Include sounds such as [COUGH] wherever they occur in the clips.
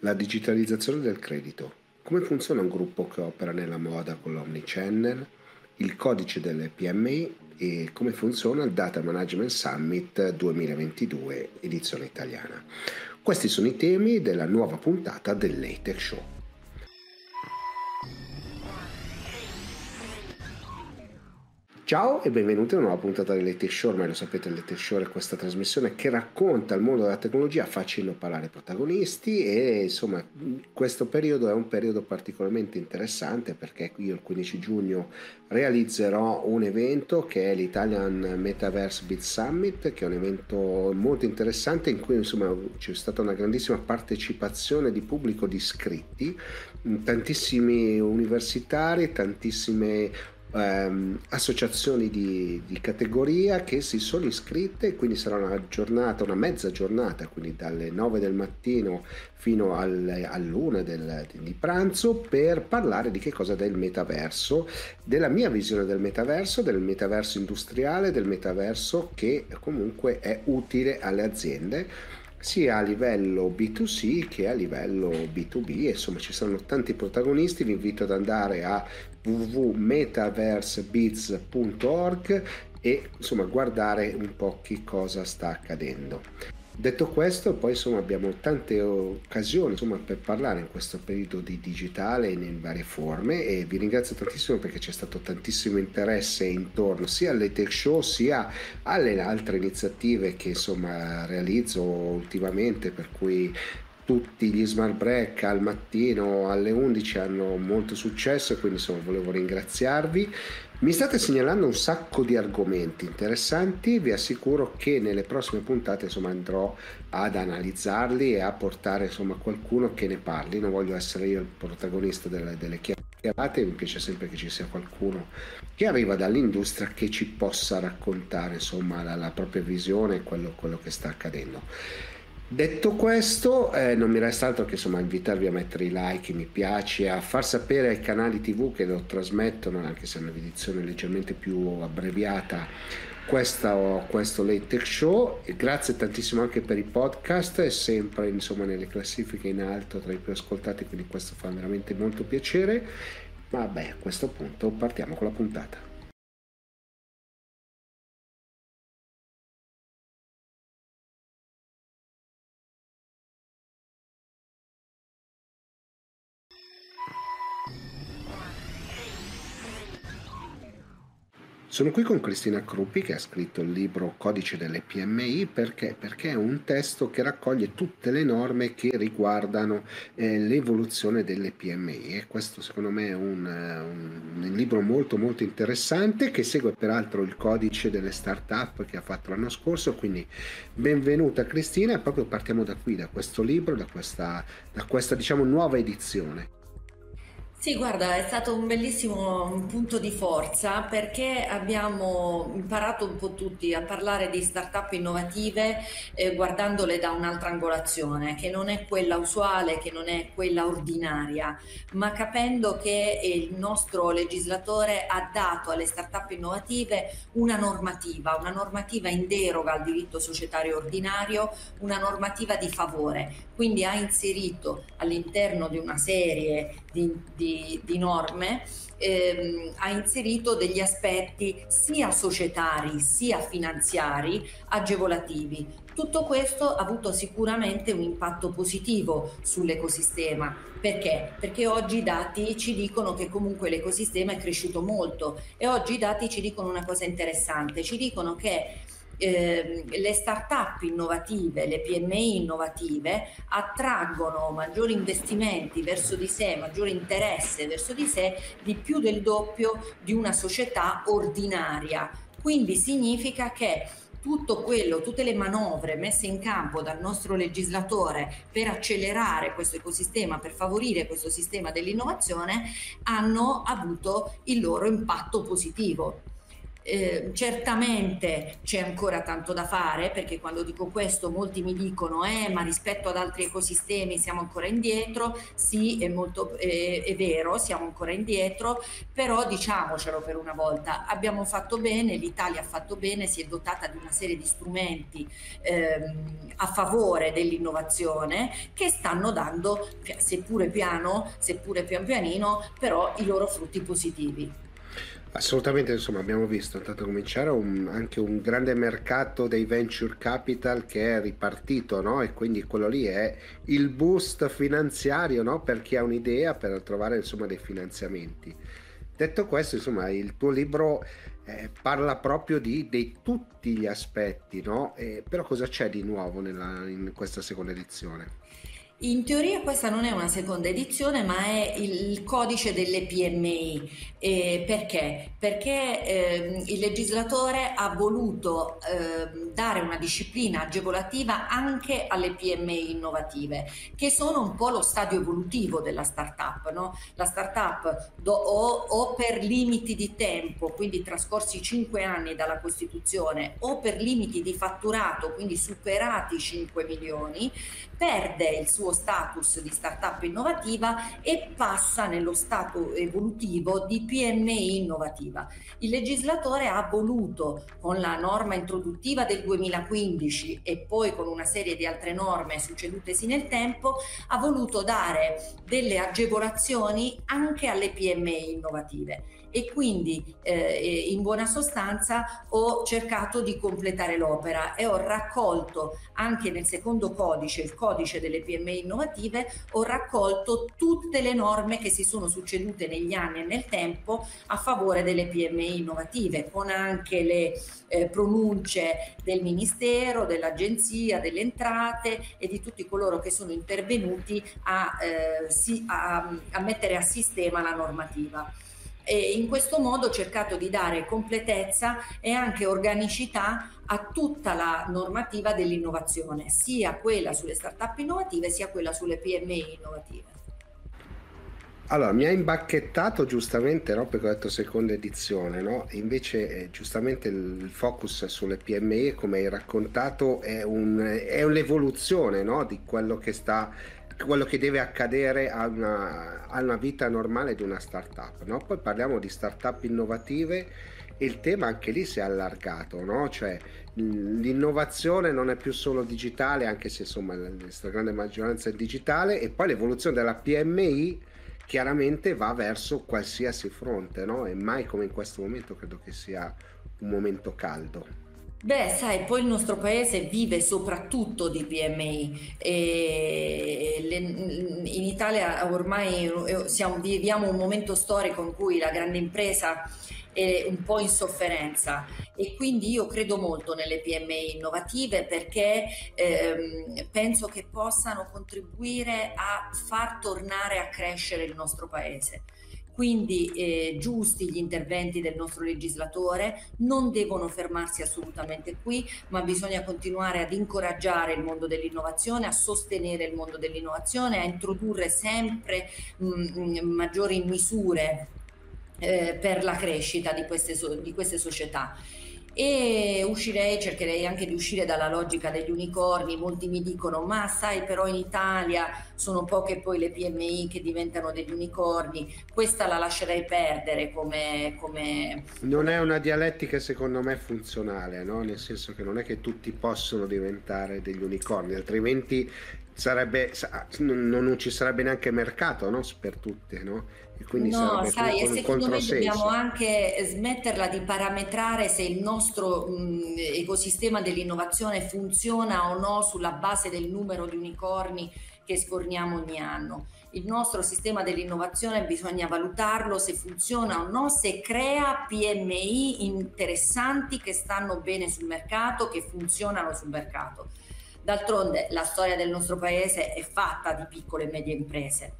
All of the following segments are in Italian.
la digitalizzazione del credito, come funziona un gruppo che opera nella moda con l'Omnichannel, il codice delle PMI e come funziona il Data Management Summit 2022 edizione italiana. Questi sono i temi della nuova puntata del Late Show. Ciao e benvenuti a una nuova puntata del Late Show, ormai lo sapete il Late Show è questa trasmissione che racconta il mondo della tecnologia facendo parlare i protagonisti e insomma questo periodo è un periodo particolarmente interessante perché io il 15 giugno realizzerò un evento che è l'Italian Metaverse Bit Summit che è un evento molto interessante in cui insomma c'è stata una grandissima partecipazione di pubblico di iscritti, tantissimi universitari, tantissime ehm, associazioni di, di, categoria che si sono iscritte, quindi sarà una giornata, una mezza giornata, quindi dalle 9 del mattino fino alle, all'una del, di pranzo per parlare di che cosa il metaverso, della mia visione del metaverso, del metaverso industriale, del metaverso che comunque è utile alle aziende sia a livello B2C che a livello B2B, insomma ci sono tanti protagonisti, vi invito ad andare a www.metaversebiz.org e insomma guardare un po' che cosa sta accadendo. Detto questo, poi insomma abbiamo tante occasioni insomma, per parlare in questo periodo di digitale in varie forme e vi ringrazio tantissimo perché c'è stato tantissimo interesse intorno sia alle tech show sia alle altre iniziative che insomma realizzo ultimamente per cui tutti gli smart break al mattino alle 11 hanno molto successo quindi insomma volevo ringraziarvi. Mi state segnalando un sacco di argomenti interessanti, vi assicuro che nelle prossime puntate insomma andrò ad analizzarli e a portare insomma qualcuno che ne parli, non voglio essere io il protagonista delle, delle chiacchierate, mi piace sempre che ci sia qualcuno che arriva dall'industria che ci possa raccontare insomma la, la propria visione e quello, quello che sta accadendo. Detto questo, eh, non mi resta altro che insomma, invitarvi a mettere i like, i mi piace, a far sapere ai canali TV che lo trasmettono, anche se è un'edizione leggermente più abbreviata, questa, questo Late Tech Show. E grazie tantissimo anche per i podcast, è sempre insomma, nelle classifiche in alto tra i più ascoltati, quindi questo fa veramente molto piacere. Beh, a questo punto partiamo con la puntata. Sono qui con Cristina Cruppi che ha scritto il libro Codice delle PMI perché? perché è un testo che raccoglie tutte le norme che riguardano eh, l'evoluzione delle PMI e questo secondo me è un, un, un, libro molto molto interessante che segue peraltro il codice delle start-up che ha fatto l'anno scorso, quindi benvenuta Cristina e proprio partiamo da qui, da questo libro, da questa, da questa diciamo nuova edizione. Sì, guarda, è stato un bellissimo punto di forza perché abbiamo imparato un po' tutti a parlare di start-up innovative eh, guardandole da un'altra angolazione, che non è quella usuale, che non è quella ordinaria, ma capendo che il nostro legislatore ha dato alle start-up innovative una normativa, una normativa in deroga al diritto societario ordinario, una normativa di favore, quindi ha inserito all'interno di una serie di, di di, norme ehm, ha inserito degli aspetti sia societari sia finanziari agevolativi. Tutto questo ha avuto sicuramente un impatto positivo sull'ecosistema. Perché? Perché oggi i dati ci dicono che comunque l'ecosistema è cresciuto molto e oggi i dati ci dicono una cosa interessante, ci dicono che eh, le start-up innovative, le PMI innovative attraggono maggiori investimenti verso di sé, maggiore interesse verso di sé di più del doppio di una società ordinaria. Quindi significa che tutto quello, tutte le manovre messe in campo dal nostro legislatore per accelerare questo ecosistema, per favorire questo sistema dell'innovazione, hanno avuto il loro impatto positivo. Eh, certamente c'è ancora tanto da fare perché quando dico questo molti mi dicono eh, ma rispetto ad altri ecosistemi siamo ancora indietro, sì è, molto, eh, è vero, siamo ancora indietro, però diciamocelo per una volta, abbiamo fatto bene, l'Italia ha fatto bene, si è dotata di una serie di strumenti ehm, a favore dell'innovazione che stanno dando, seppure piano, seppure pian pianino, però i loro frutti positivi. Assolutamente, insomma, abbiamo visto intanto cominciare un, anche un grande mercato dei venture capital che è ripartito, no? E quindi quello lì è il boost finanziario, no? Per chi ha un'idea per trovare insomma dei finanziamenti. Detto questo, insomma, il tuo libro eh, parla proprio di, di, tutti gli aspetti, no? Eh, però cosa c'è di nuovo nella, in questa seconda edizione? In teoria questa non è una seconda edizione, ma è il codice delle PMI. Eh, perché? Perché eh, il legislatore ha voluto eh, dare una disciplina agevolativa anche alle PMI innovative, che sono un po' lo stadio evolutivo della startup. No? La startup do, o, o per limiti di tempo, quindi trascorsi 5 anni dalla Costituzione, o per limiti di fatturato, quindi superati 5 milioni, perde il suo status di startup innovativa e passa nello stato evolutivo di PMI innovativa. Il legislatore ha voluto con la norma introduttiva del 2015 e poi con una serie di altre norme succedutesi nel tempo, ha voluto dare delle agevolazioni anche alle PMI innovative e quindi eh, in buona sostanza ho cercato di completare l'opera e ho raccolto anche nel secondo codice, il codice delle PMI innovative, ho raccolto tutte le norme che si sono succedute negli anni e nel tempo a favore delle PMI innovative, con anche le eh, pronunce del Ministero, dell'Agenzia, delle Entrate e di tutti coloro che sono intervenuti a, eh, si, a, a mettere a sistema la normativa. E in questo modo ho cercato di dare completezza e anche organicità a tutta la normativa dell'innovazione, sia quella sulle start-up innovative sia quella sulle PMI innovative. Allora, mi ha imbacchettato giustamente, no, perché ho detto seconda edizione, no? invece eh, giustamente il focus sulle PMI, come hai raccontato, è, un, è un'evoluzione no, di quello che sta quello che deve accadere a una, a una vita normale di una startup. No? Poi parliamo di startup innovative e il tema anche lì si è allargato, no? cioè l'innovazione non è più solo digitale, anche se insomma la stragrande maggioranza è digitale, e poi l'evoluzione della PMI chiaramente va verso qualsiasi fronte, no? e mai come in questo momento credo che sia un momento caldo. Beh, sai, poi il nostro paese vive soprattutto di PMI. Le, in Italia ormai siamo, viviamo un momento storico in cui la grande impresa è un po' in sofferenza e quindi io credo molto nelle PMI innovative perché ehm, penso che possano contribuire a far tornare a crescere il nostro paese quindi eh, giusti gli interventi del nostro legislatore, non devono fermarsi assolutamente qui, ma bisogna continuare ad incoraggiare il mondo dell'innovazione, a sostenere il mondo dell'innovazione, a introdurre sempre mh, mm, mm, maggiori misure eh, per la crescita di queste, di queste società e uscirei, cercherei anche di uscire dalla logica degli unicorni. Molti mi dicono: Ma sai, però in Italia sono poche poi le PMI che diventano degli unicorni. Questa la lascerei perdere come. come... Non è una dialettica, secondo me, funzionale, no? nel senso che non è che tutti possono diventare degli unicorni, altrimenti sarebbe, non, ci sarebbe neanche mercato no? per tutte. No? E quindi no, sai, e secondo me dobbiamo anche smetterla di parametrare se il nostro mh, ecosistema dell'innovazione funziona o no sulla base del numero di unicorni che sforniamo ogni anno. Il nostro sistema dell'innovazione bisogna valutarlo se funziona o no, se crea PMI interessanti che stanno bene sul mercato, che funzionano sul mercato. D'altronde la storia del nostro paese è fatta di piccole e medie imprese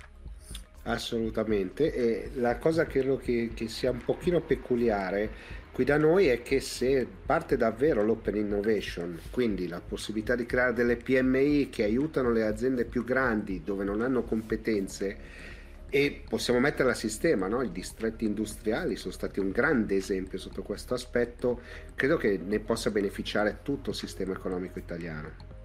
Assolutamente, e la cosa credo che, che sia un pochino peculiare qui da noi è che se parte davvero l'open innovation, quindi la possibilità di creare delle PMI che aiutano le aziende più grandi dove non hanno competenze, E possiamo metterla a sistema, no? i distretti industriali sono stati un grande esempio sotto questo aspetto, credo che ne possa beneficiare tutto il sistema economico italiano.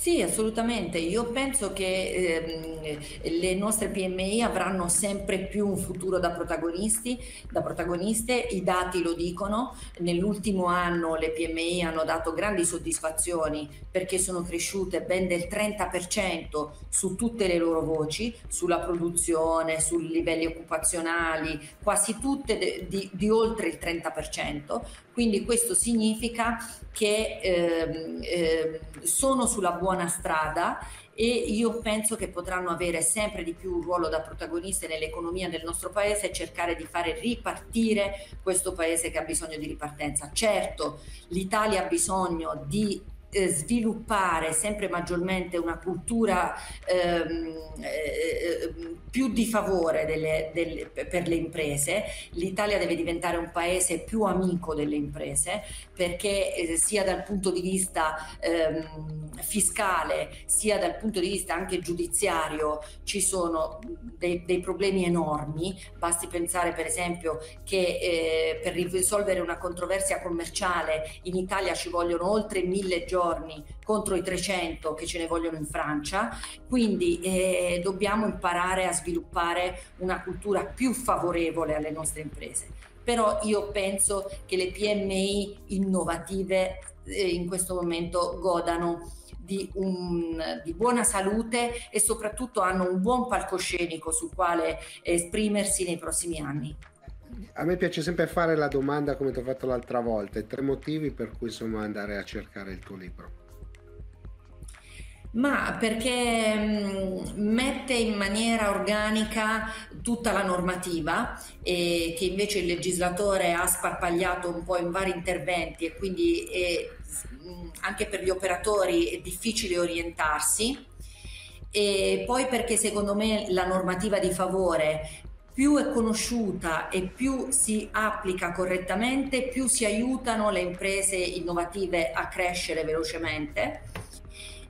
Sì, assolutamente. Io penso che ehm, le nostre PMI avranno sempre più un futuro da protagonisti, da protagoniste. I dati lo dicono. Nell'ultimo anno le PMI hanno dato grandi soddisfazioni perché sono cresciute ben del 30% su tutte le loro voci, sulla produzione, sui livelli occupazionali, quasi tutte de, di, di oltre il 30%. Quindi questo significa che ehm, eh, sono sulla buona strada e io penso che potranno avere sempre di più un ruolo da protagoniste nell'economia del nostro paese e cercare di fare ripartire questo paese che ha bisogno di ripartenza. Certo, l'Italia ha bisogno di eh, sviluppare sempre maggiormente una cultura ehm, eh, più di favore delle, delle, per le imprese. L'Italia deve diventare un paese più amico delle imprese perché eh, sia dal punto di vista ehm, fiscale sia dal punto di vista anche giudiziario ci sono dei, dei problemi enormi. Basti pensare per esempio che eh, per risolvere una controversia commerciale in Italia ci vogliono oltre mille giorni giorni contro i 300 che ce ne vogliono in Francia, quindi eh, dobbiamo imparare a sviluppare una cultura più favorevole alle nostre imprese. Però io penso che le PMI innovative eh, in questo momento godano di, un, di, buona salute e soprattutto hanno un buon palcoscenico sul quale esprimersi nei prossimi anni a me piace sempre fare la domanda come ti ho fatto l'altra volta, i tre motivi per cui insomma andare a cercare il tuo libro. Ma perché mh, mette in maniera organica tutta la normativa e che invece il legislatore ha sparpagliato un po' in vari interventi e quindi è, mh, anche per gli operatori è difficile orientarsi e poi perché secondo me la normativa di favore più è conosciuta e più si applica correttamente, più si aiutano le imprese innovative a crescere velocemente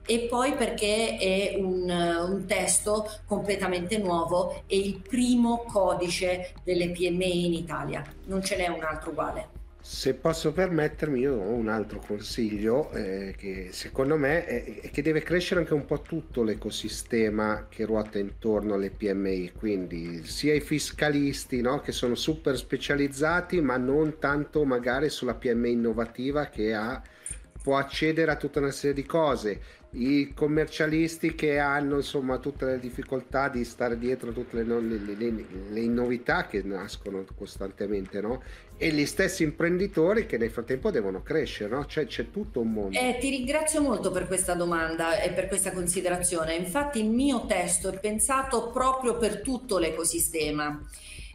e poi perché è un, un, testo completamente nuovo e il primo codice delle PMI in Italia, non ce n'è un altro uguale. Se posso permettermi, io ho un altro consiglio eh, che secondo me è, è, che deve crescere anche un po' tutto l'ecosistema che ruota intorno alle PMI, quindi sia i fiscalisti no, che sono super specializzati, ma non tanto magari sulla PMI innovativa che ha, può accedere a tutta una serie di cose i commercialisti che hanno insomma tutte le difficoltà di stare dietro a tutte le, le, le, le novità che nascono costantemente no? E gli stessi imprenditori che nel frattempo devono crescere no? cioè c'è tutto un mondo. Eh, ti ringrazio molto per questa domanda e per questa considerazione. Infatti il mio testo è pensato proprio per tutto l'ecosistema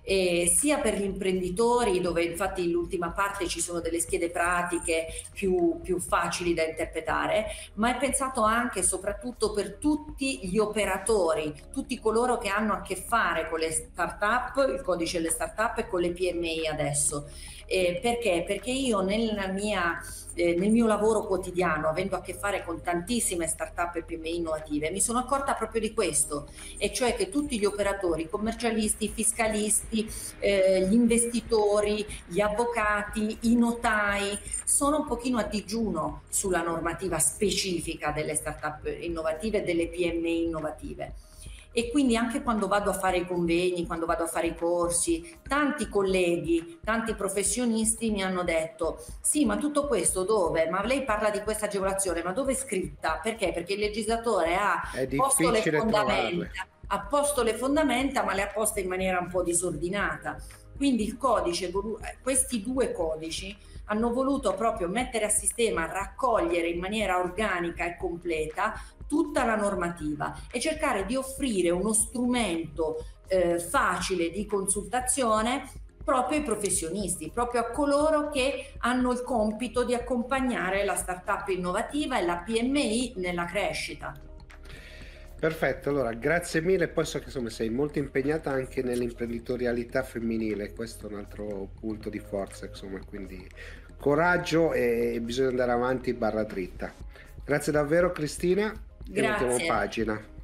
eh, sia per gli imprenditori, dove infatti nell'ultima parte ci sono delle schede pratiche più, più facili da interpretare, ma è pensato anche e soprattutto per tutti gli operatori, tutti coloro che hanno a che fare con le start-up, il codice delle start-up e con le PMI adesso. Eh, perché? Perché io mia eh, nel mio lavoro quotidiano, avendo a che fare con tantissime start-up e PMI innovative, mi sono accorta proprio di questo, e cioè che tutti gli operatori, i commercialisti, i fiscalisti, eh, gli investitori, gli avvocati, i notai, sono un pochino a digiuno sulla normativa specifica delle start-up innovative e delle PMI innovative e quindi anche quando vado a fare i convegni, quando vado a fare i corsi, tanti colleghi, tanti professionisti mi hanno detto sì, ma tutto questo dove? Ma lei parla di questa agevolazione, ma dove è scritta? Perché? Perché il legislatore ha posto le fondamenta, ha posto le fondamenta, ma le ha poste in maniera un po' disordinata. Quindi il codice, questi due codici hanno voluto proprio mettere a sistema, raccogliere in maniera organica e completa tutta la normativa e cercare di offrire uno strumento eh, facile di consultazione proprio ai professionisti, proprio a coloro che hanno il compito di accompagnare la startup innovativa e la PMI nella crescita. Perfetto, allora grazie mille, poi so che insomma, sei molto impegnata anche nell'imprenditorialità femminile, questo è un altro punto di forza, insomma, quindi coraggio e bisogna andare avanti barra dritta. Grazie davvero Cristina Grazie. pagina.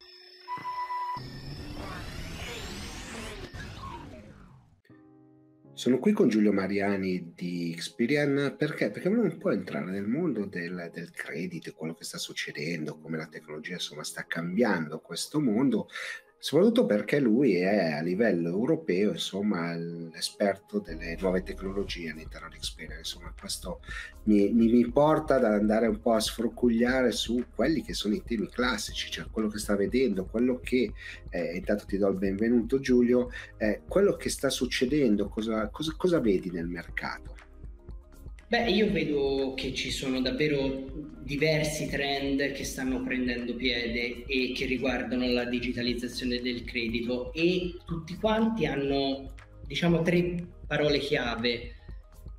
Sono qui con Giulio Mariani di Experian perché? Perché volevo un entrare nel mondo del, del credito, quello che sta succedendo, come la tecnologia insomma sta cambiando questo mondo, soprattutto perché lui è a livello europeo insomma l'esperto delle nuove tecnologie all'interno di Xperia. Insomma questo mi, mi, mi, porta ad andare un po' a sfroccugliare su quelli che sono i temi classici cioè quello che sta vedendo quello che eh, intanto ti do il benvenuto Giulio eh, quello che sta succedendo cosa, cosa, cosa vedi nel mercato Beh, io vedo che ci sono davvero diversi trend che stanno prendendo piede e che riguardano la digitalizzazione del credito e tutti quanti hanno, diciamo, tre parole chiave.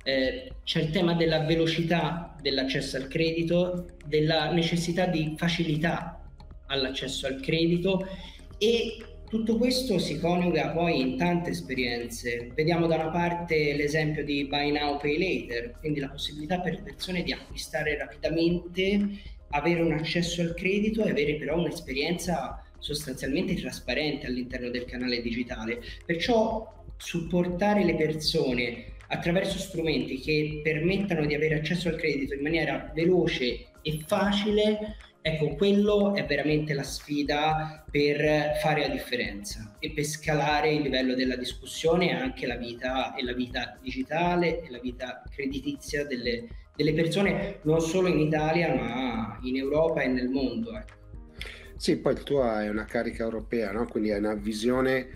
Eh, c'è il tema della velocità dell'accesso al credito, della necessità di facilità all'accesso al credito e tutto questo si coniuga poi in tante esperienze. Vediamo da una parte l'esempio di Buy Now Pay Later, quindi la possibilità per le persone di acquistare rapidamente, avere un accesso al credito e avere però un'esperienza sostanzialmente trasparente all'interno del canale digitale. Perciò supportare le persone attraverso strumenti che permettano di avere accesso al credito in maniera veloce e facile Ecco, quello è veramente la sfida per fare la differenza e per scalare il livello della discussione e anche la vita, e la vita digitale e la vita creditizia delle, delle, persone, non solo in Italia, ma in Europa e nel mondo. Ecco. Sì, poi il tuo è una carica europea, no? quindi hai una visione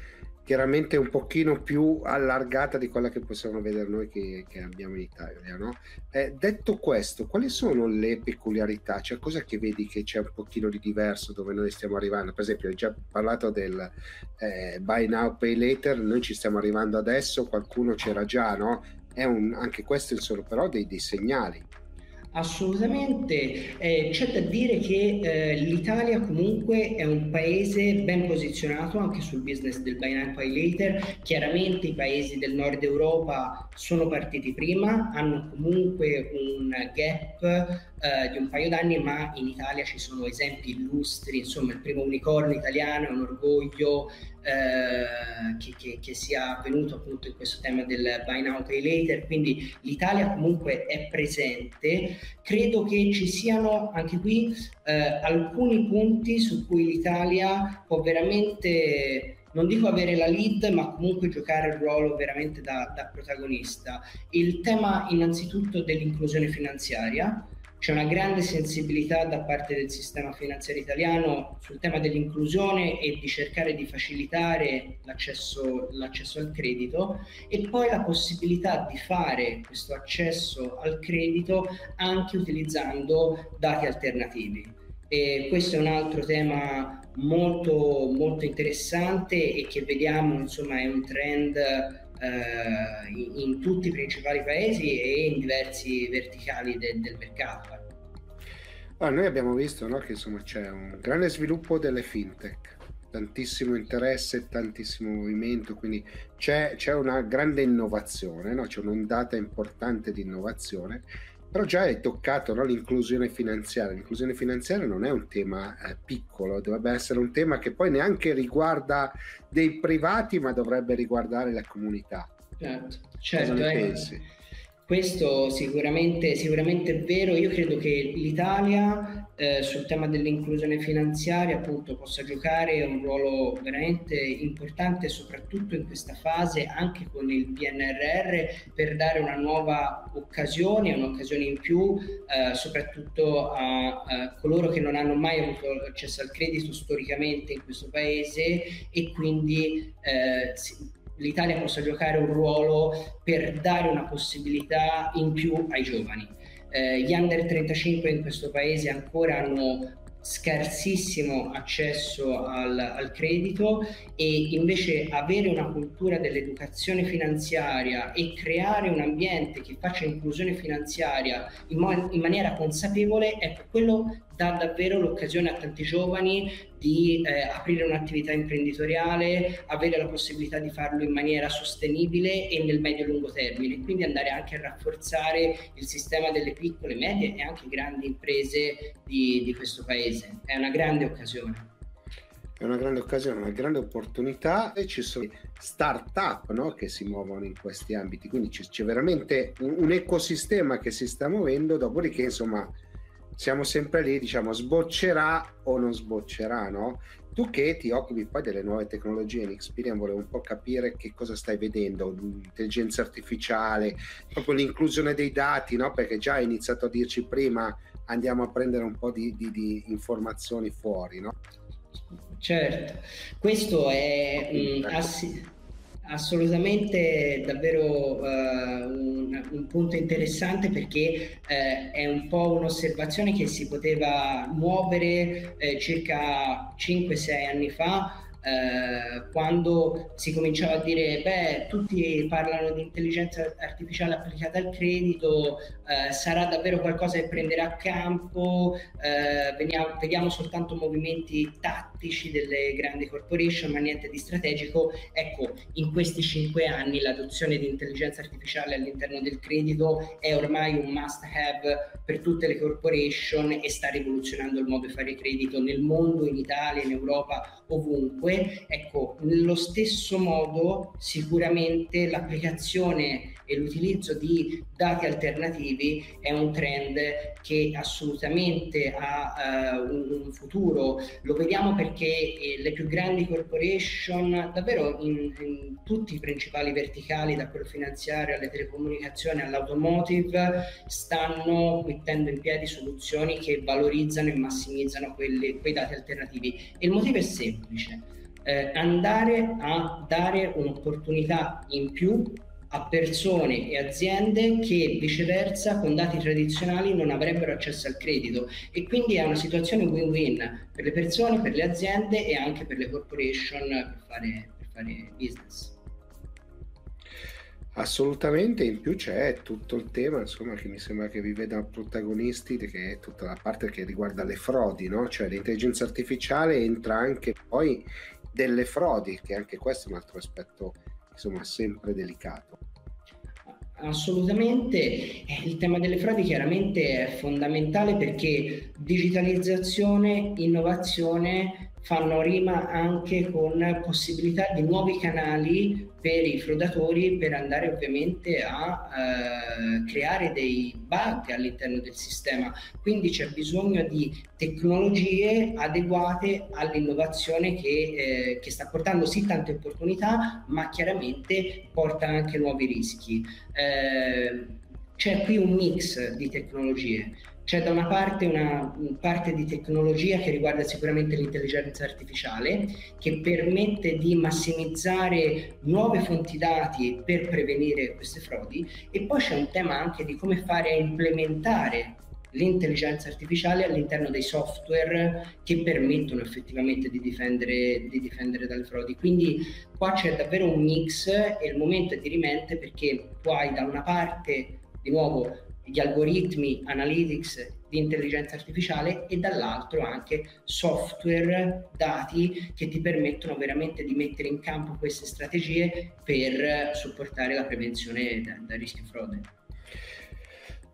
chiaramente un pochino più allargata di quella che possiamo vedere noi che, che abbiamo in Italia. No? Eh, detto questo, quali sono le peculiarità? Cioè, cosa che vedi che c'è un pochino di diverso dove noi stiamo arrivando? Per esempio, hai già parlato del eh, buy now, pay later, noi ci stiamo arrivando adesso, qualcuno c'era già, no? È un, anche questo sono però dei, dei segnali. Assolutamente, eh, c'è da dire che eh, l'Italia comunque è un paese ben posizionato anche sul business del buy now pay later, chiaramente i paesi del nord Europa sono partiti prima, hanno comunque un gap eh, di un paio d'anni, ma in Italia ci sono esempi illustri, insomma il primo unicorno italiano è un orgoglio eh, che, che, che, sia avvenuto appunto in questo tema del buy now pay later, quindi l'Italia comunque è presente. Credo che ci siano anche qui eh, alcuni punti su cui l'Italia può veramente non dico avere la lead, ma comunque giocare il ruolo veramente da, da protagonista. Il tema innanzitutto dell'inclusione finanziaria, c'è una grande sensibilità da parte del sistema finanziario italiano sul tema dell'inclusione e di cercare di facilitare l'accesso, l'accesso al credito e poi la possibilità di fare questo accesso al credito anche utilizzando dati alternativi. E questo è un altro tema molto, molto interessante e che vediamo insomma è un trend eh, in, in, tutti i principali paesi e in diversi verticali de, del mercato. Ah, noi abbiamo visto no, che insomma, c'è un grande sviluppo delle fintech, tantissimo interesse, tantissimo movimento, quindi c'è, c'è una grande innovazione, no? c'è un'ondata importante di innovazione, però già hai toccato no, l'inclusione finanziaria. L'inclusione finanziaria non è un tema eh, piccolo, dovrebbe essere un tema che poi neanche riguarda dei privati, ma dovrebbe riguardare la comunità. Certo, certo. Cosa ne eh, pensi? Questo sicuramente, sicuramente è vero, io credo che l'Italia eh, sul tema dell'inclusione finanziaria appunto possa giocare un ruolo veramente importante soprattutto in questa fase anche con il PNRR per dare una nuova occasione, un'occasione in più eh, soprattutto a, a, coloro che non hanno mai avuto accesso al credito storicamente in questo paese e quindi eh, l'Italia possa giocare un ruolo per dare una possibilità in più ai giovani. Eh, gli under 35 in questo paese ancora hanno scarsissimo accesso al, al, credito e invece avere una cultura dell'educazione finanziaria e creare un ambiente che faccia inclusione finanziaria in, mo- in maniera consapevole, ecco, quello dà davvero l'occasione a tanti giovani di eh, aprire un'attività imprenditoriale, avere la possibilità di farlo in maniera sostenibile e nel medio-lungo termine, quindi andare anche a rafforzare il sistema delle piccole, medie e anche grandi imprese di, di questo paese. È una grande occasione. è una grande occasione, una grande opportunità e ci sono start-up no, che si muovono in questi ambiti, quindi c'è, c'è veramente un, un, ecosistema che si sta muovendo, dopodiché insomma siamo sempre lì, diciamo, sboccerà o non sboccerà, no? Tu che ti occupi poi delle nuove tecnologie in Experian, volevo un po' capire che cosa stai vedendo, l'intelligenza artificiale, proprio l'inclusione dei dati, no? Perché già hai iniziato a dirci prima, andiamo a prendere un po' di, di, di informazioni fuori, no? Certo, questo è um, assi- assolutamente davvero uh, un, un, punto interessante perché uh, è un po' un'osservazione che si poteva muovere uh, circa 5-6 anni fa eh, quando si cominciava a dire beh tutti parlano di intelligenza artificiale applicata al credito eh, sarà davvero qualcosa che prenderà campo eh, vediamo, vediamo, soltanto movimenti tattici delle grandi corporation ma niente di strategico. Ecco in questi cinque anni l'adozione di intelligenza artificiale all'interno del credito è ormai un must have per tutte le corporation e sta rivoluzionando il modo di fare credito nel mondo in Italia in Europa ovunque ecco, nello stesso modo sicuramente l'applicazione e l'utilizzo di dati alternativi è un trend che assolutamente ha uh, un, un, futuro. Lo vediamo perché eh, le più grandi corporation, davvero in, in, tutti i principali verticali, da quello finanziario alle telecomunicazioni all'automotive, stanno mettendo in piedi soluzioni che valorizzano e massimizzano quelli, quei dati alternativi. E il motivo è semplice eh, andare a dare un'opportunità in più a persone e aziende che viceversa con dati tradizionali non avrebbero accesso al credito e quindi è una situazione win-win per le persone, per le aziende e anche per le corporation per fare, per fare business. Assolutamente, in più c'è tutto il tema, insomma, che mi sembra che vi veda protagonisti, che è tutta la parte che riguarda le frodi, no? Cioè l'intelligenza artificiale entra anche poi delle frodi, che anche questo è un altro aspetto insomma sempre delicato. Assolutamente, eh, il tema delle frodi chiaramente è fondamentale perché digitalizzazione, innovazione fanno rima anche con possibilità di nuovi canali per i frodatori per andare ovviamente a eh, creare dei bug all'interno del sistema. Quindi c'è bisogno di tecnologie adeguate all'innovazione che, eh, che sta portando sì tante opportunità, ma chiaramente porta anche nuovi rischi. Eh, c'è qui un mix di tecnologie c'è da una parte una parte di tecnologia che riguarda sicuramente l'intelligenza artificiale, che permette di massimizzare nuove fonti dati per prevenire queste frodi, e poi c'è un tema anche di come fare a implementare l'intelligenza artificiale all'interno dei software che permettono effettivamente di difendere, di difendere dalle frodi. Quindi qua c'è davvero un mix e il momento è di rimente perché tu hai da una parte di nuovo gli algoritmi analytics di intelligenza artificiale e dall'altro anche software, dati che ti permettono veramente di mettere in campo queste strategie per supportare la prevenzione da, da rischio frode.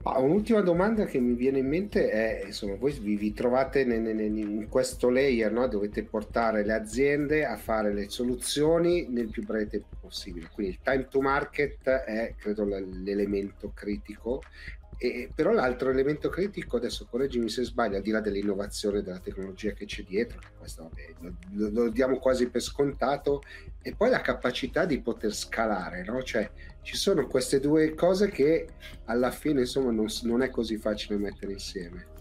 Un'ultima domanda che mi viene in mente è, insomma, voi vi, vi trovate in, in, in questo layer, no? dovete portare le aziende a fare le soluzioni nel più breve tempo possibile, quindi il time to market è credo l'elemento critico e, però l'altro elemento critico, adesso correggimi se sbaglio, al di là dell'innovazione della tecnologia che c'è dietro, che questo vabbè, lo, lo, diamo quasi per scontato, e poi la capacità di poter scalare, no? Cioè ci sono queste due cose che alla fine insomma non, non è così facile mettere insieme.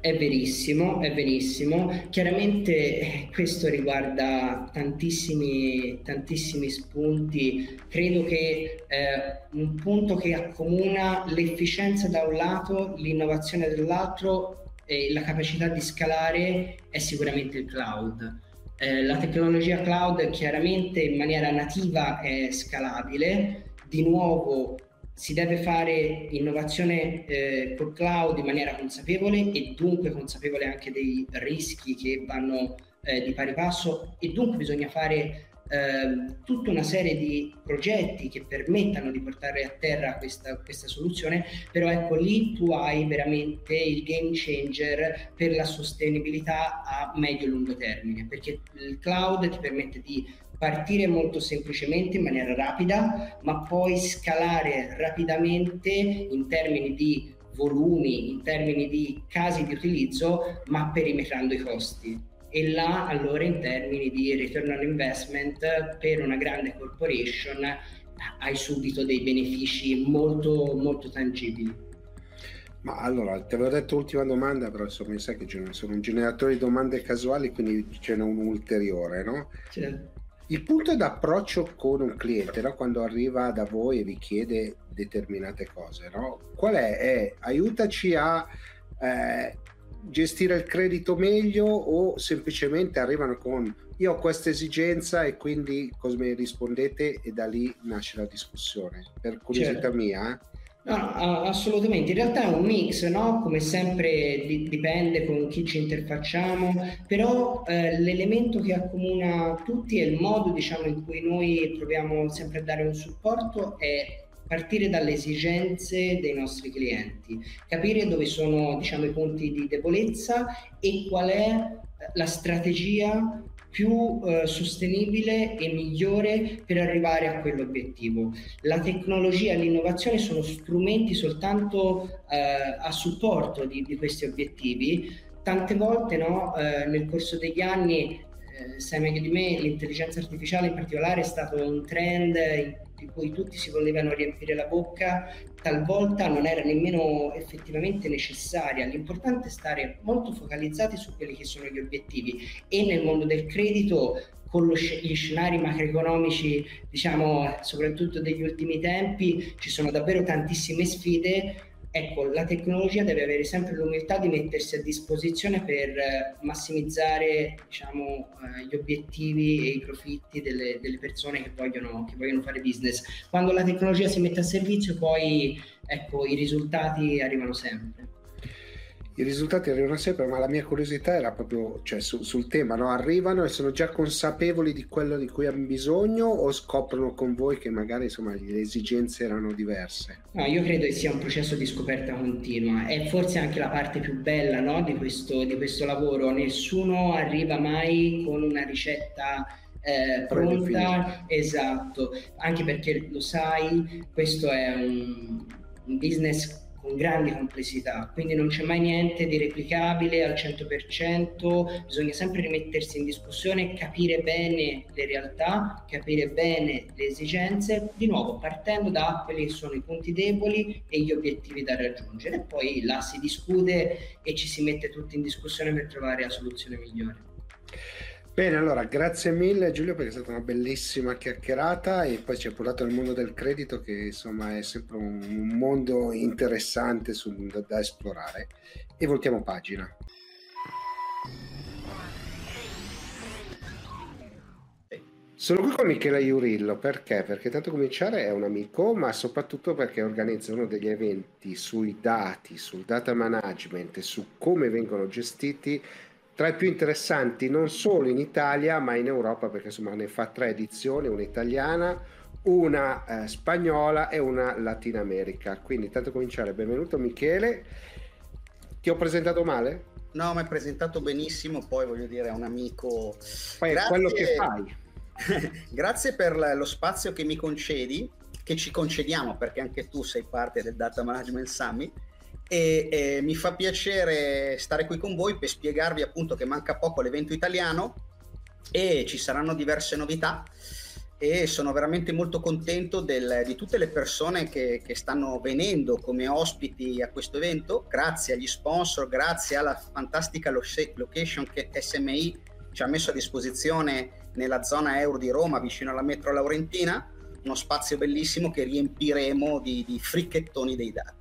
È verissimo, è verissimo. Chiaramente eh, questo riguarda tantissimi, tantissimi spunti. Credo che eh, un punto che accomuna l'efficienza da un lato, l'innovazione dall'altro e la capacità di scalare è sicuramente il cloud. Eh, la tecnologia cloud chiaramente in maniera nativa è scalabile, di nuovo si deve fare innovazione eh, col cloud in maniera consapevole e dunque consapevole anche dei rischi che vanno eh, di pari passo e dunque bisogna fare eh, tutta una serie di progetti che permettano di portare a terra questa, questa soluzione, però ecco lì tu hai veramente il game changer per la sostenibilità a medio e lungo termine, perché il cloud ti permette di partire molto semplicemente in maniera rapida, ma poi scalare rapidamente in termini di volumi, in termini di casi di utilizzo, ma perimetrando i costi. E là allora in termini di return on investment per una grande corporation hai subito dei benefici molto, molto tangibili. Ma allora, ti avevo detto l'ultima domanda, però insomma, mi sa che sono un generatore di domande casuali, quindi ce n'è un ulteriore, no? Certo. Il punto d'approccio con un cliente, no? quando arriva da voi e vi chiede determinate cose, no? qual è? è? Aiutaci a eh, gestire il credito meglio o semplicemente arrivano con io ho questa esigenza e quindi cosa mi rispondete e da lì nasce la discussione. Per curiosità certo. mia. Eh? No, assolutamente, in realtà è un mix, no? come sempre di- dipende con chi ci interfacciamo, però eh, l'elemento che accomuna tutti e il modo diciamo, in cui noi proviamo sempre a dare un supporto è partire dalle esigenze dei nostri clienti, capire dove sono diciamo, i punti di debolezza e qual è la strategia più eh, sostenibile e migliore per arrivare a quell'obiettivo. La tecnologia e l'innovazione sono strumenti soltanto eh, a supporto di, di, questi obiettivi. Tante volte no, eh, nel corso degli anni eh, sai meglio di me, l'intelligenza artificiale in particolare è stato un trend di cui tutti si volevano riempire la bocca, talvolta non era nemmeno effettivamente necessaria. L'importante è stare molto focalizzati su quelli che sono gli obiettivi e nel mondo del credito con gli scenari macroeconomici, diciamo, soprattutto degli ultimi tempi, ci sono davvero tantissime sfide ecco, la tecnologia deve avere sempre l'umiltà di mettersi a disposizione per eh, massimizzare diciamo, eh, gli obiettivi e i profitti delle, delle persone che vogliono, che vogliono, fare business. Quando la tecnologia si mette a servizio, poi ecco, i risultati arrivano sempre i risultati arrivano sempre, ma la mia curiosità era proprio cioè, su, sul tema, no? arrivano e sono già consapevoli di quello di cui hanno bisogno o scoprono con voi che magari insomma, le esigenze erano diverse? No, io credo che sia un processo di scoperta continua, è forse anche la parte più bella no? di, questo, di questo lavoro, nessuno arriva mai con una ricetta eh, pronta, esatto, anche perché lo sai, questo è un, un business con grandi complessità, quindi non c'è mai niente di replicabile al 100%, bisogna sempre rimettersi in discussione, capire bene le realtà, capire bene le esigenze, di nuovo partendo da quelli che sono i punti deboli e gli obiettivi da raggiungere, poi là si discute e ci si mette tutti in discussione per trovare la soluzione migliore. Bene, allora grazie mille Giulio perché è stata una bellissima chiacchierata e poi ci ha portato nel mondo del credito che insomma è sempre un, un mondo interessante su, da, da esplorare e voltiamo pagina. Sono qui con Michele Iurillo perché? Perché tanto cominciare è un amico, ma soprattutto perché organizza uno degli eventi sui dati, sul data management e su come vengono gestiti tra i più interessanti non solo in Italia ma in Europa perché insomma ne fa tre edizioni, una italiana, una eh, spagnola e una Latina America. Quindi tanto cominciare, benvenuto Michele. Ti ho presentato male? No, mi hai presentato benissimo, poi voglio dire è un amico. Poi è quello che fai. [LAUGHS] Grazie per lo spazio che mi concedi, che ci concediamo perché anche tu sei parte del Data Management Summit e, e mi fa piacere stare qui con voi per spiegarvi appunto che manca poco l'evento italiano e ci saranno diverse novità. E sono veramente molto contento del, di tutte le persone che, che, stanno venendo come ospiti a questo evento, grazie agli sponsor, grazie alla fantastica location che SMI ci ha messo a disposizione nella zona euro di Roma vicino alla metro Laurentina, uno spazio bellissimo che riempiremo di, di fricchettoni dei dati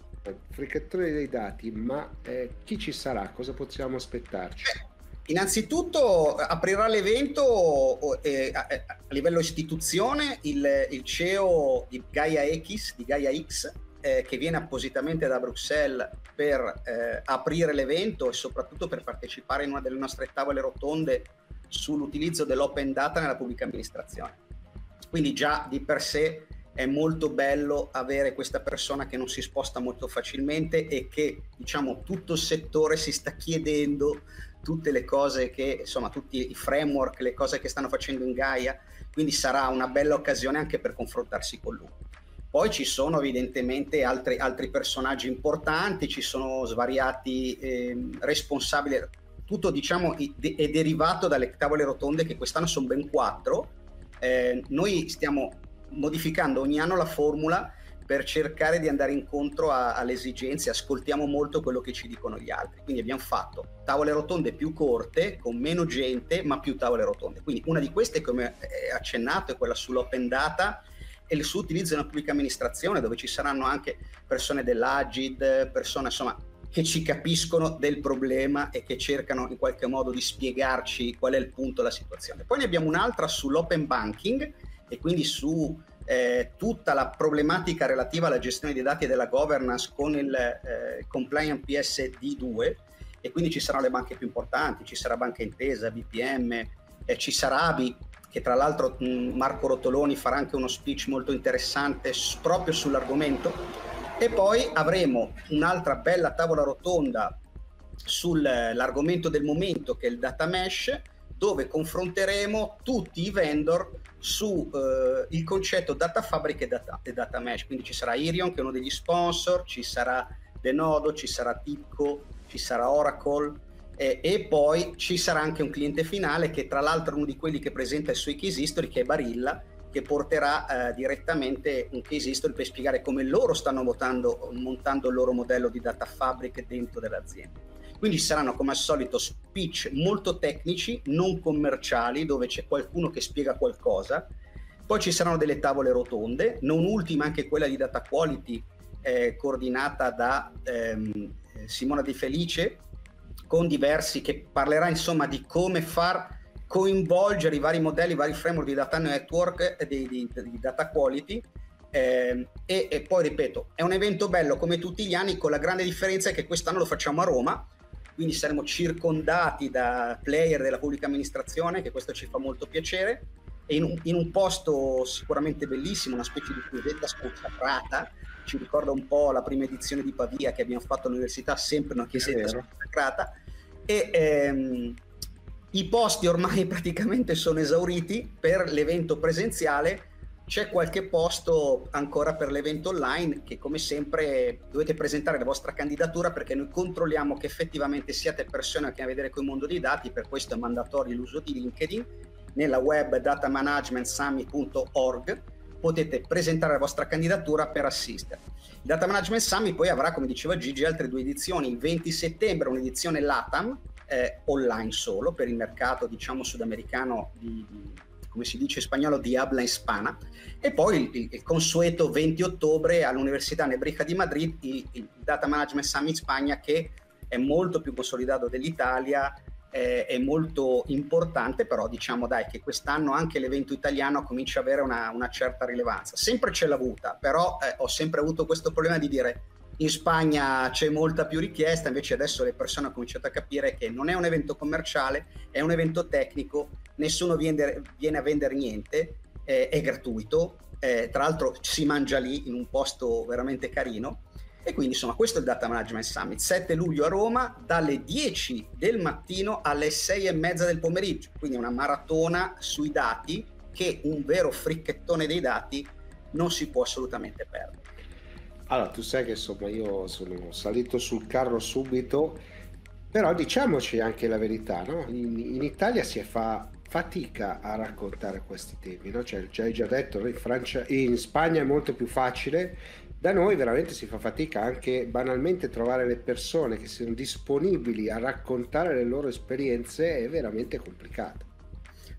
fricattore dei dati, ma eh, chi ci sarà? Cosa possiamo aspettarci? Innanzitutto aprirà l'evento eh, a, a, livello istituzione il, il, CEO di Gaia X, di Gaia X eh, che viene appositamente da Bruxelles per eh, aprire l'evento e soprattutto per partecipare in una delle nostre tavole rotonde sull'utilizzo dell'open data nella pubblica amministrazione. Quindi già di per sé è molto bello avere questa persona che non si sposta molto facilmente e che diciamo tutto il settore si sta chiedendo tutte le cose che insomma tutti i framework, le cose che stanno facendo in Gaia, quindi sarà una bella occasione anche per confrontarsi con lui. Poi ci sono evidentemente altri, altri personaggi importanti, ci sono svariati eh, responsabili, tutto diciamo è derivato dalle tavole rotonde che quest'anno sono ben quattro. Eh, noi stiamo modificando ogni anno la formula per cercare di andare incontro a, alle esigenze, ascoltiamo molto quello che ci dicono gli altri. Quindi abbiamo fatto tavole rotonde più corte, con meno gente, ma più tavole rotonde. Quindi una di queste, come accennato, è quella sull'open data e il suo utilizzo nella pubblica amministrazione, dove ci saranno anche persone dell'Agid, persone insomma che ci capiscono del problema e che cercano in qualche modo di spiegarci qual è il punto della situazione. Poi ne abbiamo un'altra sull'open banking e quindi su eh, tutta la problematica relativa alla gestione dei dati e della governance con il eh, compliant PSD2 e quindi ci saranno le banche più importanti, ci sarà Banca Intesa, BPM, eh, ci sarà ABI che tra l'altro Marco Rotoloni farà anche uno speech molto interessante proprio sull'argomento. E poi avremo un'altra bella tavola rotonda sull'argomento del momento che è il data mesh dove confronteremo tutti i vendor sul eh, concetto data fabric e data, e data mesh. Quindi ci sarà Irion che è uno degli sponsor, ci sarà Denodo, ci sarà Tipco, ci sarà Oracle eh, e poi ci sarà anche un cliente finale che tra l'altro è uno di quelli che presenta i suoi case history che è Barilla che porterà eh, direttamente un case history per spiegare come loro stanno votando, montando il loro modello di data fabric dentro dell'azienda. Quindi saranno come al solito speech molto tecnici, non commerciali, dove c'è qualcuno che spiega qualcosa. Poi ci saranno delle tavole rotonde, non ultima anche quella di data quality eh, coordinata da ehm, Simona Di Felice, con diversi che parlerà insomma di come far coinvolgere i vari modelli, i vari framework di data network e di, di, di data quality eh, e, e, poi ripeto, è un evento bello come tutti gli anni, con la grande differenza che quest'anno lo facciamo a Roma, quindi saremo circondati da player della pubblica amministrazione, che questo ci fa molto piacere, e in un, in un posto sicuramente bellissimo, una specie di cuvetta sconsacrata, ci ricorda un po' la prima edizione di Pavia che abbiamo fatto all'università, sempre una chiesetta sconsacrata, e ehm, i posti ormai [LAUGHS] praticamente sono esauriti per l'evento presenziale c'è qualche posto ancora per l'evento online che come sempre dovete presentare la vostra candidatura perché noi controlliamo che effettivamente siate persone che hanno a vedere con il mondo dei dati, per questo è mandatorio l'uso di LinkedIn. Nella web datamanagementsummit.org potete presentare la vostra candidatura per assistere. Il Data Management Summit poi avrà, come diceva Gigi, altre due edizioni. Il 20 settembre un'edizione LATAM, eh, online solo, per il mercato diciamo sudamericano di, di come si dice in spagnolo, di habla hispana, e poi il, il consueto 20 ottobre all'Università Nebrija di Madrid il, il, Data Management Summit Spagna che è molto più consolidato dell'Italia, eh, è molto importante, però diciamo dai che quest'anno anche l'evento italiano comincia ad avere una, una certa rilevanza. Sempre ce l'ha avuta, però eh, ho sempre avuto questo problema di dire in Spagna c'è molta più richiesta, invece adesso le persone hanno cominciato a capire che non è un evento commerciale, è un evento tecnico, nessuno viene, viene a vendere niente, eh, è gratuito, eh, tra l'altro si mangia lì in un posto veramente carino. E quindi insomma questo è il Data Management Summit, 7 luglio a Roma, dalle 10 del mattino alle 6 e mezza del pomeriggio, quindi una maratona sui dati che un vero fricchettone dei dati non si può assolutamente perdere. Allora, tu sai che insomma io sono salito sul carro subito, però diciamoci anche la verità, no? in, in, Italia si fa fatica a raccontare questi temi, no? cioè, ci hai già detto, in, Francia, in Spagna è molto più facile, da noi veramente si fa fatica anche banalmente trovare le persone che siano disponibili a raccontare le loro esperienze è veramente complicato.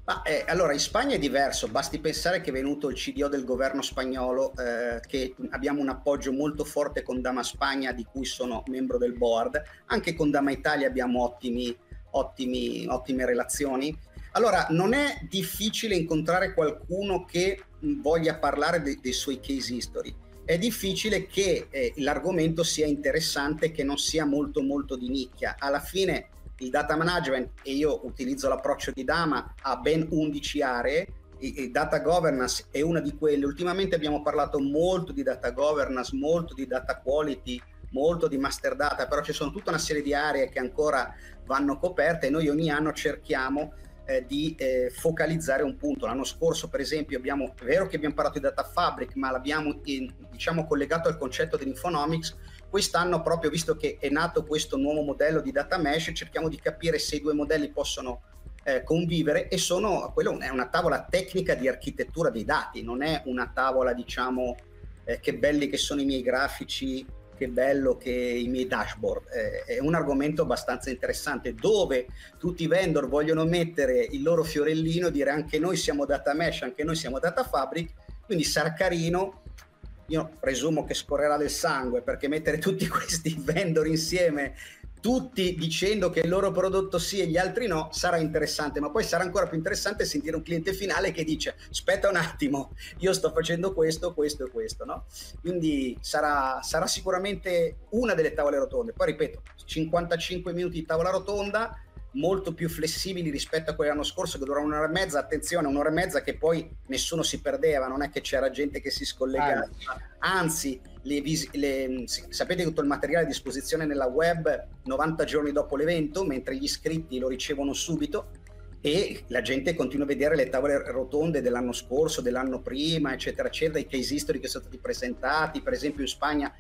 Ma, eh, allora, in Spagna è diverso, basti pensare che è venuto il CDO del governo spagnolo, eh, che abbiamo un appoggio molto forte con Dama Spagna, di cui sono membro del board, anche con Dama Italia abbiamo ottimi, ottimi, ottime relazioni. Allora, non è difficile incontrare qualcuno che voglia parlare de- dei suoi case history. È difficile che eh, l'argomento sia interessante, che non sia molto molto di nicchia. Alla fine il data management, e io utilizzo l'approccio di Dama, ha ben 11 aree, il data governance è una di quelle. Ultimamente abbiamo parlato molto di data governance, molto di data quality, molto di master data, però ci sono tutta una serie di aree che ancora vanno coperte e noi ogni anno cerchiamo eh, di eh, focalizzare un punto. L'anno scorso, per esempio, abbiamo, è vero che abbiamo parlato di data fabric, ma l'abbiamo in, diciamo, collegato al concetto dell'infonomics. Quest'anno, proprio visto che è nato questo nuovo modello di data mesh, cerchiamo di capire se i due modelli possono eh, convivere e sono, quello è una tavola tecnica di architettura dei dati, non è una tavola, diciamo, eh, che belli che sono i miei grafici che bello che i miei dashboard. Eh, è un argomento abbastanza interessante dove tutti i vendor vogliono mettere il loro fiorellino, dire anche noi siamo data mesh, anche noi siamo data fabric, quindi sarà carino. Io presumo che scorrerà del sangue perché mettere tutti [LAUGHS] questi vendor insieme tutti dicendo che il loro prodotto sì e gli altri no, sarà interessante, ma poi sarà ancora più interessante sentire un cliente finale che dice aspetta un attimo, io sto facendo questo, questo e questo, no? Quindi sarà, sarà sicuramente una delle tavole rotonde. Poi ripeto, 55 minuti di tavola rotonda, molto più flessibili rispetto a quelli dell'anno scorso che duravano un'ora e mezza, attenzione, un'ora e mezza che poi nessuno si perdeva, non è che c'era gente che si scollegava, anzi le vis- le, sapete tutto il materiale a disposizione nella web 90 giorni dopo l'evento, mentre gli iscritti lo ricevono subito e la gente continua a vedere le tavole rotonde dell'anno scorso, dell'anno prima, eccetera, eccetera, i case history che sono stati presentati, per esempio in Spagna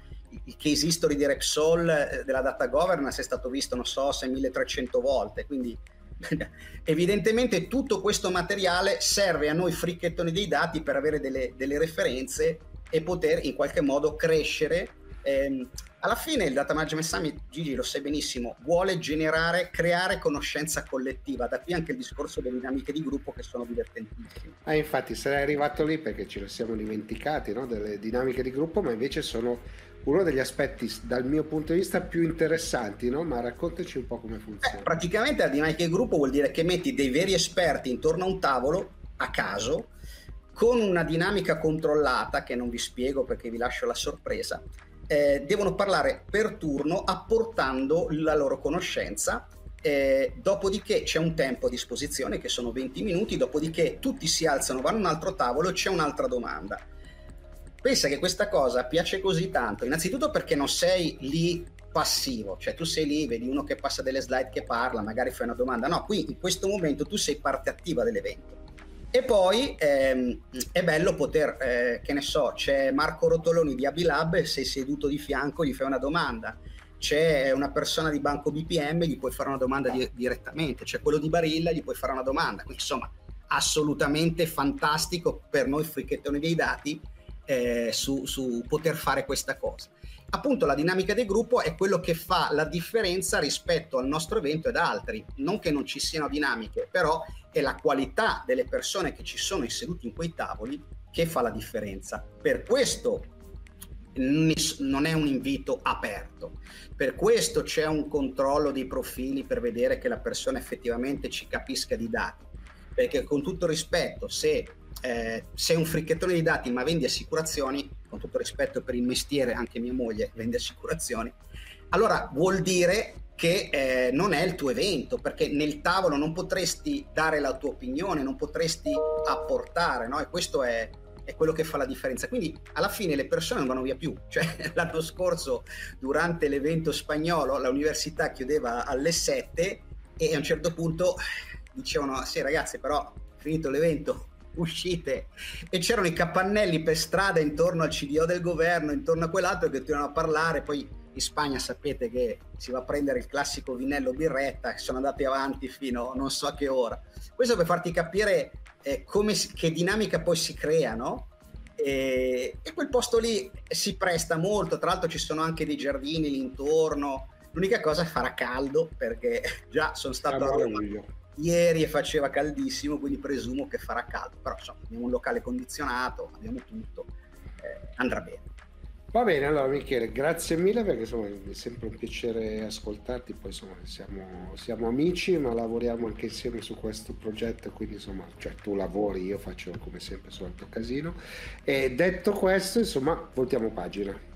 il case history di Repsol eh, della data governance è stato visto, non so, 6300 volte, quindi [LAUGHS] evidentemente tutto questo materiale serve a noi fricchettoni dei dati per avere delle, delle referenze e poter in qualche modo crescere. Eh, alla fine il Data Management Summit, Gigi lo sai benissimo, vuole generare, creare conoscenza collettiva, da qui anche il discorso delle dinamiche di gruppo che sono divertentissime. Ah, infatti sarei arrivato lì perché ce lo siamo dimenticati, no? delle dinamiche di gruppo, ma invece sono uno degli aspetti dal mio punto di vista più interessanti, no? ma raccontaci un po' come funziona. Eh, praticamente la dinamica di gruppo vuol dire che metti dei veri esperti intorno a un tavolo a caso, con una dinamica controllata, che non vi spiego perché vi lascio la sorpresa, eh, devono parlare per turno apportando la loro conoscenza. Eh, dopodiché c'è un tempo a disposizione che sono 20 minuti, dopodiché tutti si alzano, vanno a un altro tavolo e c'è un'altra domanda pensa che questa cosa piace così tanto, innanzitutto perché non sei lì passivo, cioè tu sei lì, vedi uno che passa delle slide che parla, magari fai una domanda, no, qui in questo momento tu sei parte attiva dell'evento. E poi ehm, è bello poter, eh, che ne so, c'è Marco Rotoloni di Abilab, sei seduto di fianco, gli fai una domanda, c'è una persona di Banco BPM, gli puoi fare una domanda di- direttamente, c'è quello di Barilla, gli puoi fare una domanda, quindi insomma assolutamente fantastico per noi fricchettoni dei dati eh, su, su poter fare questa cosa. Appunto la dinamica del gruppo è quello che fa la differenza rispetto al nostro evento ed altri. Non che non ci siano dinamiche, però è la qualità delle persone che ci sono sedute in quei tavoli che fa la differenza. Per questo non è un invito aperto. Per questo c'è un controllo dei profili per vedere che la persona effettivamente ci capisca di dati. Perché con tutto rispetto, se eh, sei un fricchettone di dati ma vendi assicurazioni, con tutto rispetto per il mestiere, anche mia moglie vende assicurazioni, allora vuol dire che eh, non è il tuo evento, perché nel tavolo non potresti dare la tua opinione, non potresti apportare, no? E questo è, è quello che fa la differenza. Quindi alla fine le persone non vanno via più. Cioè, [LAUGHS] l'anno scorso, durante l'evento spagnolo, l'università chiudeva alle 7 e a un certo punto dicevano: Sì, ragazzi, però finito l'evento, uscite e c'erano i capannelli per strada intorno al CDO del governo, intorno a quell'altro che continuano a parlare, poi in Spagna sapete che si va a prendere il classico vinello birretta, che sono andati avanti fino a non so a che ora. Questo per farti capire eh, come, che dinamica poi si crea, no? E, e, quel posto lì si presta molto, tra l'altro ci sono anche dei giardini lì intorno, l'unica cosa è farà caldo perché [LAUGHS] già sono stato a Roma ieri e faceva caldissimo, quindi presumo che farà caldo, però insomma abbiamo un locale condizionato, abbiamo tutto, eh, andrà bene. Va bene, allora Michele, grazie mille perché insomma è sempre un piacere ascoltarti, poi insomma siamo, siamo amici ma lavoriamo anche insieme su questo progetto, quindi insomma cioè, tu lavori, io faccio come sempre solito casino e detto questo insomma voltiamo pagina.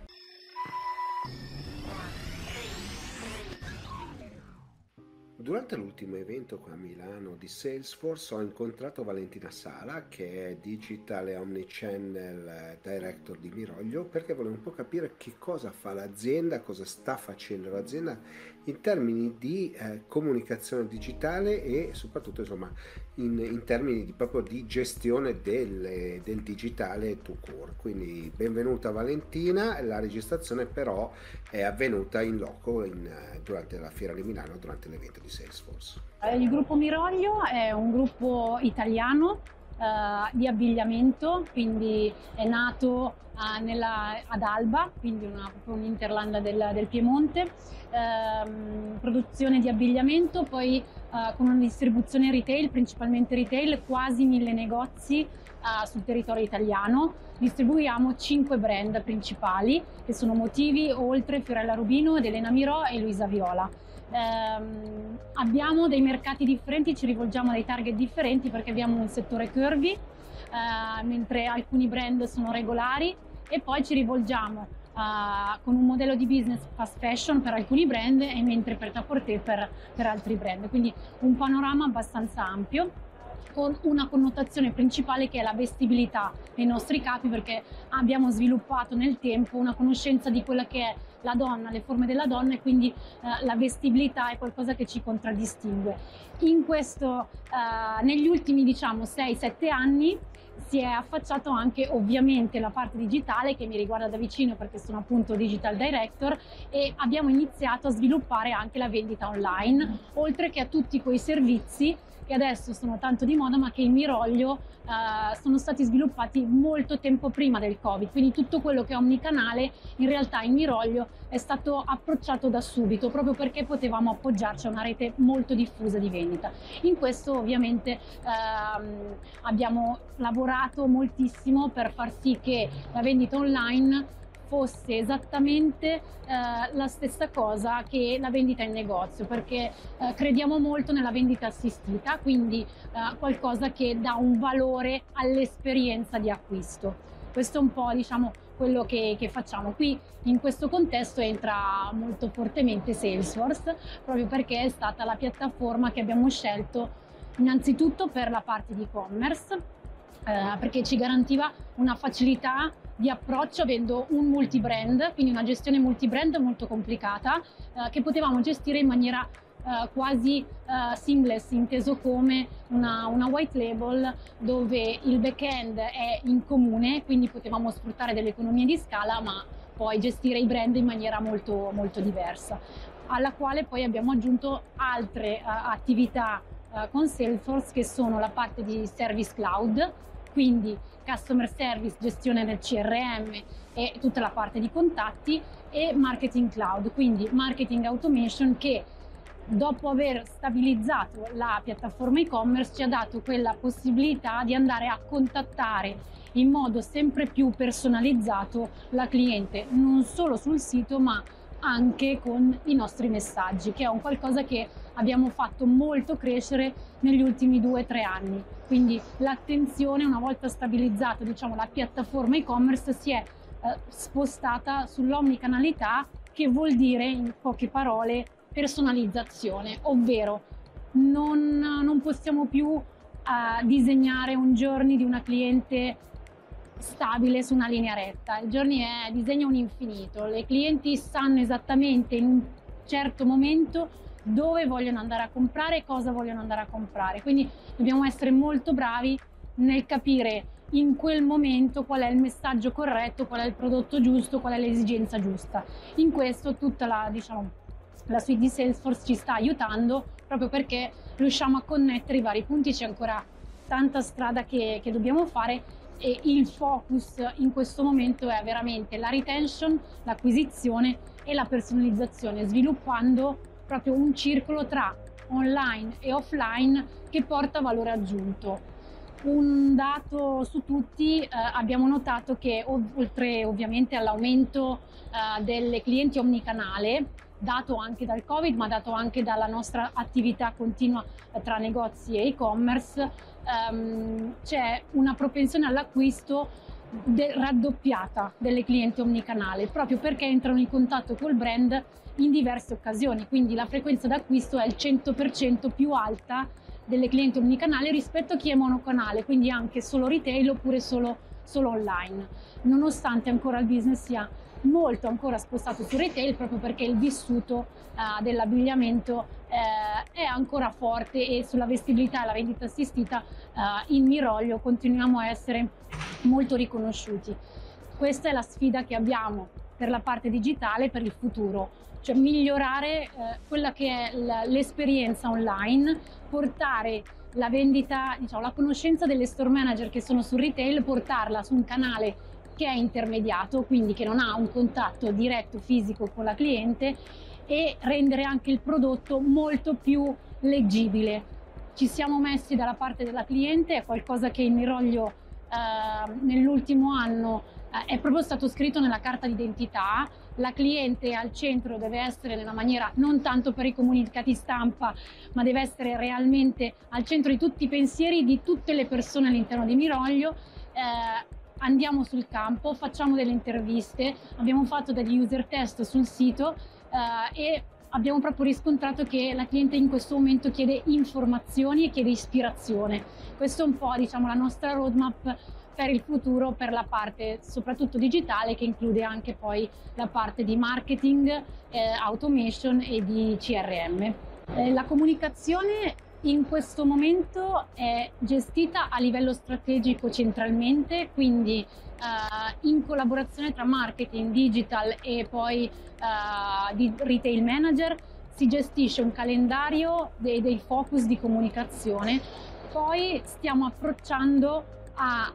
Durante l'ultimo evento qua a Milano di Salesforce ho incontrato Valentina Sala che è Digital e Omnichannel eh, Director di Miroglio perché volevo un po' capire che cosa fa l'azienda, cosa sta facendo l'azienda in termini di eh, comunicazione digitale e soprattutto insomma in, in termini di, proprio di gestione del, del digitale to core. Quindi benvenuta Valentina, la registrazione però è avvenuta in loco in, durante la fiera di Milano, durante l'evento di Salesforce. Il gruppo Miroglio è un gruppo italiano Uh, di abbigliamento, quindi è nato uh, nella, ad Alba, quindi una, un'interlanda del, del Piemonte, uh, produzione di abbigliamento, poi uh, con una distribuzione retail, principalmente retail, quasi mille negozi sul territorio italiano. Distribuiamo cinque brand principali che sono Motivi, Oltre, Fiorella Rubino Elena Mirò e Luisa Viola. Um, abbiamo dei mercati differenti, ci rivolgiamo a dei target differenti perché abbiamo un settore curvy, mentre alcuni brand sono regolari e poi ci rivolgiamo uh, con un modello di business fast fashion per alcuni brand e mentre per Taporté per, per altri brand. Quindi un panorama abbastanza ampio con una connotazione principale che è la vestibilità dei nostri capi perché abbiamo sviluppato nel tempo una conoscenza di quella che è la donna, le forme della donna e quindi eh, la vestibilità è qualcosa che ci contraddistingue. In questo, eh, negli ultimi diciamo 6-7 anni si è affacciato anche ovviamente la parte digitale che mi riguarda da vicino perché sono appunto digital director e abbiamo iniziato a sviluppare anche la vendita online oltre che a tutti quei servizi che adesso sono tanto di moda ma che in Miroglio eh, sono stati sviluppati molto tempo prima del Covid, quindi tutto quello che è omnicanale in realtà in Miroglio è stato approcciato da subito proprio perché potevamo appoggiarci a una rete molto diffusa di vendita. In questo ovviamente ehm, abbiamo lavorato moltissimo per far sì che la vendita online fosse esattamente eh, la stessa cosa che la vendita in negozio, perché eh, crediamo molto nella vendita assistita, quindi eh, qualcosa che dà un valore all'esperienza di acquisto. Questo è un po' diciamo quello che, che, facciamo. Qui in questo contesto entra molto fortemente Salesforce, proprio perché è stata la piattaforma che abbiamo scelto innanzitutto per la parte di e-commerce, eh, perché ci garantiva una facilità di approccio avendo un multi-brand, quindi una gestione multi-brand molto complicata eh, che potevamo gestire in maniera Uh, quasi uh, seamless, inteso come una, una, white label dove il back-end è in comune, quindi potevamo sfruttare delle economie di scala, ma poi gestire i brand in maniera molto, molto diversa, alla quale poi abbiamo aggiunto altre uh, attività con Salesforce che sono la parte di Service Cloud, quindi customer service, gestione del CRM e tutta la parte di contatti e marketing cloud, quindi marketing automation che dopo aver stabilizzato la piattaforma e-commerce ci ha dato quella possibilità di andare a contattare in modo sempre più personalizzato la cliente, non solo sul sito ma anche con i nostri messaggi, che è un qualcosa che abbiamo fatto molto crescere negli ultimi due o tre anni. Quindi l'attenzione, una volta stabilizzata diciamo, la piattaforma e-commerce, si è eh, spostata sull'omnicanalità, che vuol dire, in poche parole, personalizzazione, ovvero non, non possiamo più eh, disegnare un journey di una cliente stabile su una linea retta. Il journey è disegna un infinito, le clienti sanno esattamente in un certo momento dove vogliono andare a comprare e cosa vogliono andare a comprare. Quindi dobbiamo essere molto bravi nel capire in quel momento qual è il messaggio corretto, qual è il prodotto giusto, qual è l'esigenza giusta. In questo tutta la, diciamo, la suite di Salesforce ci sta aiutando proprio perché riusciamo a connettere i vari punti, c'è ancora tanta strada che, che dobbiamo fare e il focus in questo momento è veramente la retention, l'acquisizione e la personalizzazione, sviluppando proprio un circolo tra online e offline che porta valore aggiunto. Un dato su tutti, eh, abbiamo notato che oltre ovviamente all'aumento eh, delle clienti omnicanale, dato anche dal Covid, ma dato anche dalla nostra attività continua tra negozi e e-commerce, ehm, c'è una propensione all'acquisto de- raddoppiata delle clienti omnicanale, proprio perché entrano in contatto col brand in diverse occasioni, quindi la frequenza d'acquisto è il 100% più alta delle clienti omnicanale rispetto a chi è monocanale, quindi anche solo retail oppure solo, solo online, nonostante ancora il business sia molto ancora spostato su retail proprio perché il vissuto uh, dell'abbigliamento uh, è ancora forte e sulla vestibilità e la vendita assistita uh, in Miroglio continuiamo a essere molto riconosciuti. Questa è la sfida che abbiamo per la parte digitale per il futuro cioè migliorare quella che è l'esperienza online, portare la vendita, diciamo, la conoscenza delle store manager che sono sul retail, portarla su un canale che è intermediato, quindi che non ha un contatto diretto fisico con la cliente e rendere anche il prodotto molto più leggibile. Ci siamo messi dalla parte della cliente, è qualcosa che in Miroglio eh, nell'ultimo anno eh, è proprio stato scritto nella carta d'identità la cliente al centro deve essere nella maniera non tanto per i comunicati stampa, ma deve essere realmente al centro di tutti i pensieri di tutte le persone all'interno di Miroglio. Eh, andiamo sul campo, facciamo delle interviste, abbiamo fatto degli user test sul sito eh, e abbiamo proprio riscontrato che la cliente in questo momento chiede informazioni e chiede ispirazione. Questo è un po' diciamo, la nostra roadmap per il futuro per la parte soprattutto digitale che include anche poi la parte di marketing, eh, automation e di CRM. Eh, la comunicazione in questo momento è gestita a livello strategico centralmente, quindi eh, in collaborazione tra marketing, digital e poi eh, di retail manager si gestisce un calendario dei, dei focus di comunicazione. Poi stiamo approcciando a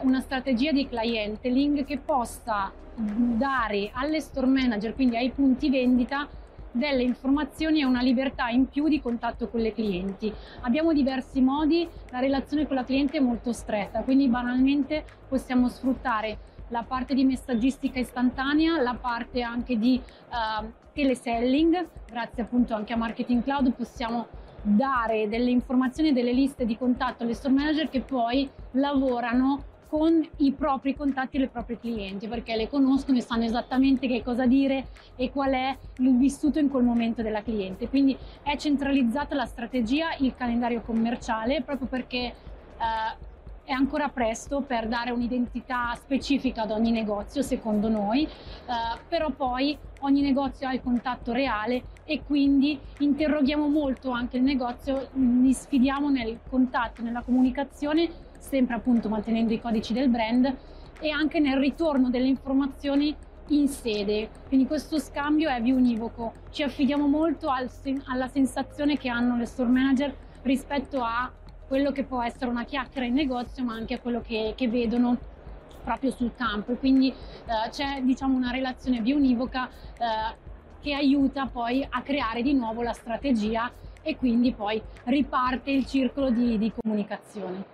eh, una strategia di clienteling che possa dare alle store manager, quindi ai punti vendita, delle informazioni e una libertà in più di contatto con le clienti. Abbiamo diversi modi, la relazione con la cliente è molto stretta, quindi banalmente possiamo sfruttare la parte di messaggistica istantanea, la parte anche di uh, teleselling, grazie appunto anche a Marketing Cloud possiamo dare delle informazioni delle liste di contatto alle store manager che poi lavorano con i propri contatti e le proprie clienti perché le conoscono e sanno esattamente che cosa dire e qual è il vissuto in quel momento della cliente. Quindi è centralizzata la strategia, il calendario commerciale proprio perché eh, è ancora presto per dare un'identità specifica ad ogni negozio, secondo noi, eh, però poi ogni negozio ha il contatto reale e quindi interroghiamo molto anche il negozio, li sfidiamo nel contatto, nella comunicazione, sempre appunto mantenendo i codici del brand e anche nel ritorno delle informazioni in sede. Quindi questo scambio è bionivoco. Ci affidiamo molto al, alla sensazione che hanno le store manager rispetto a quello che può essere una chiacchiera in negozio, ma anche a quello che, che vedono proprio sul campo. Quindi eh, c'è diciamo, una relazione bionivoca eh, che aiuta poi a creare di nuovo la strategia e quindi poi riparte il circolo di, di comunicazione.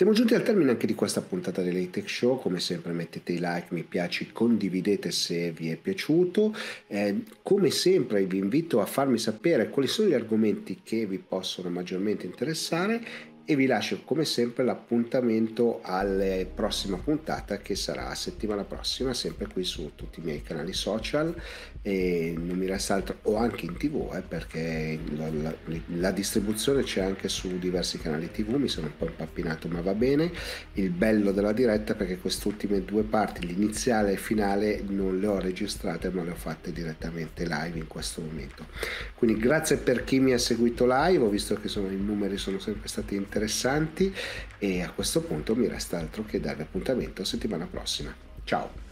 Siamo giunti al termine anche di questa puntata dell'Atech Show, come sempre mettete i like, mi piace, condividete se vi è piaciuto, eh, come sempre vi invito a farmi sapere quali sono gli argomenti che vi possono maggiormente interessare e vi lascio come sempre l'appuntamento alla prossima puntata che sarà settimana prossima sempre qui su tutti i miei canali social. E non mi resta altro o anche in tv eh, perché la, la, la, distribuzione c'è anche su diversi canali tv mi sono un po' impappinato ma va bene. Il bello della diretta perché queste ultime due parti l'iniziale e finale non le ho registrate ma le ho fatte direttamente live in questo momento. Quindi grazie per chi mi ha seguito live ho visto che sono, i numeri sono sempre stati interessanti e a questo punto mi resta altro che dare appuntamento settimana prossima. Ciao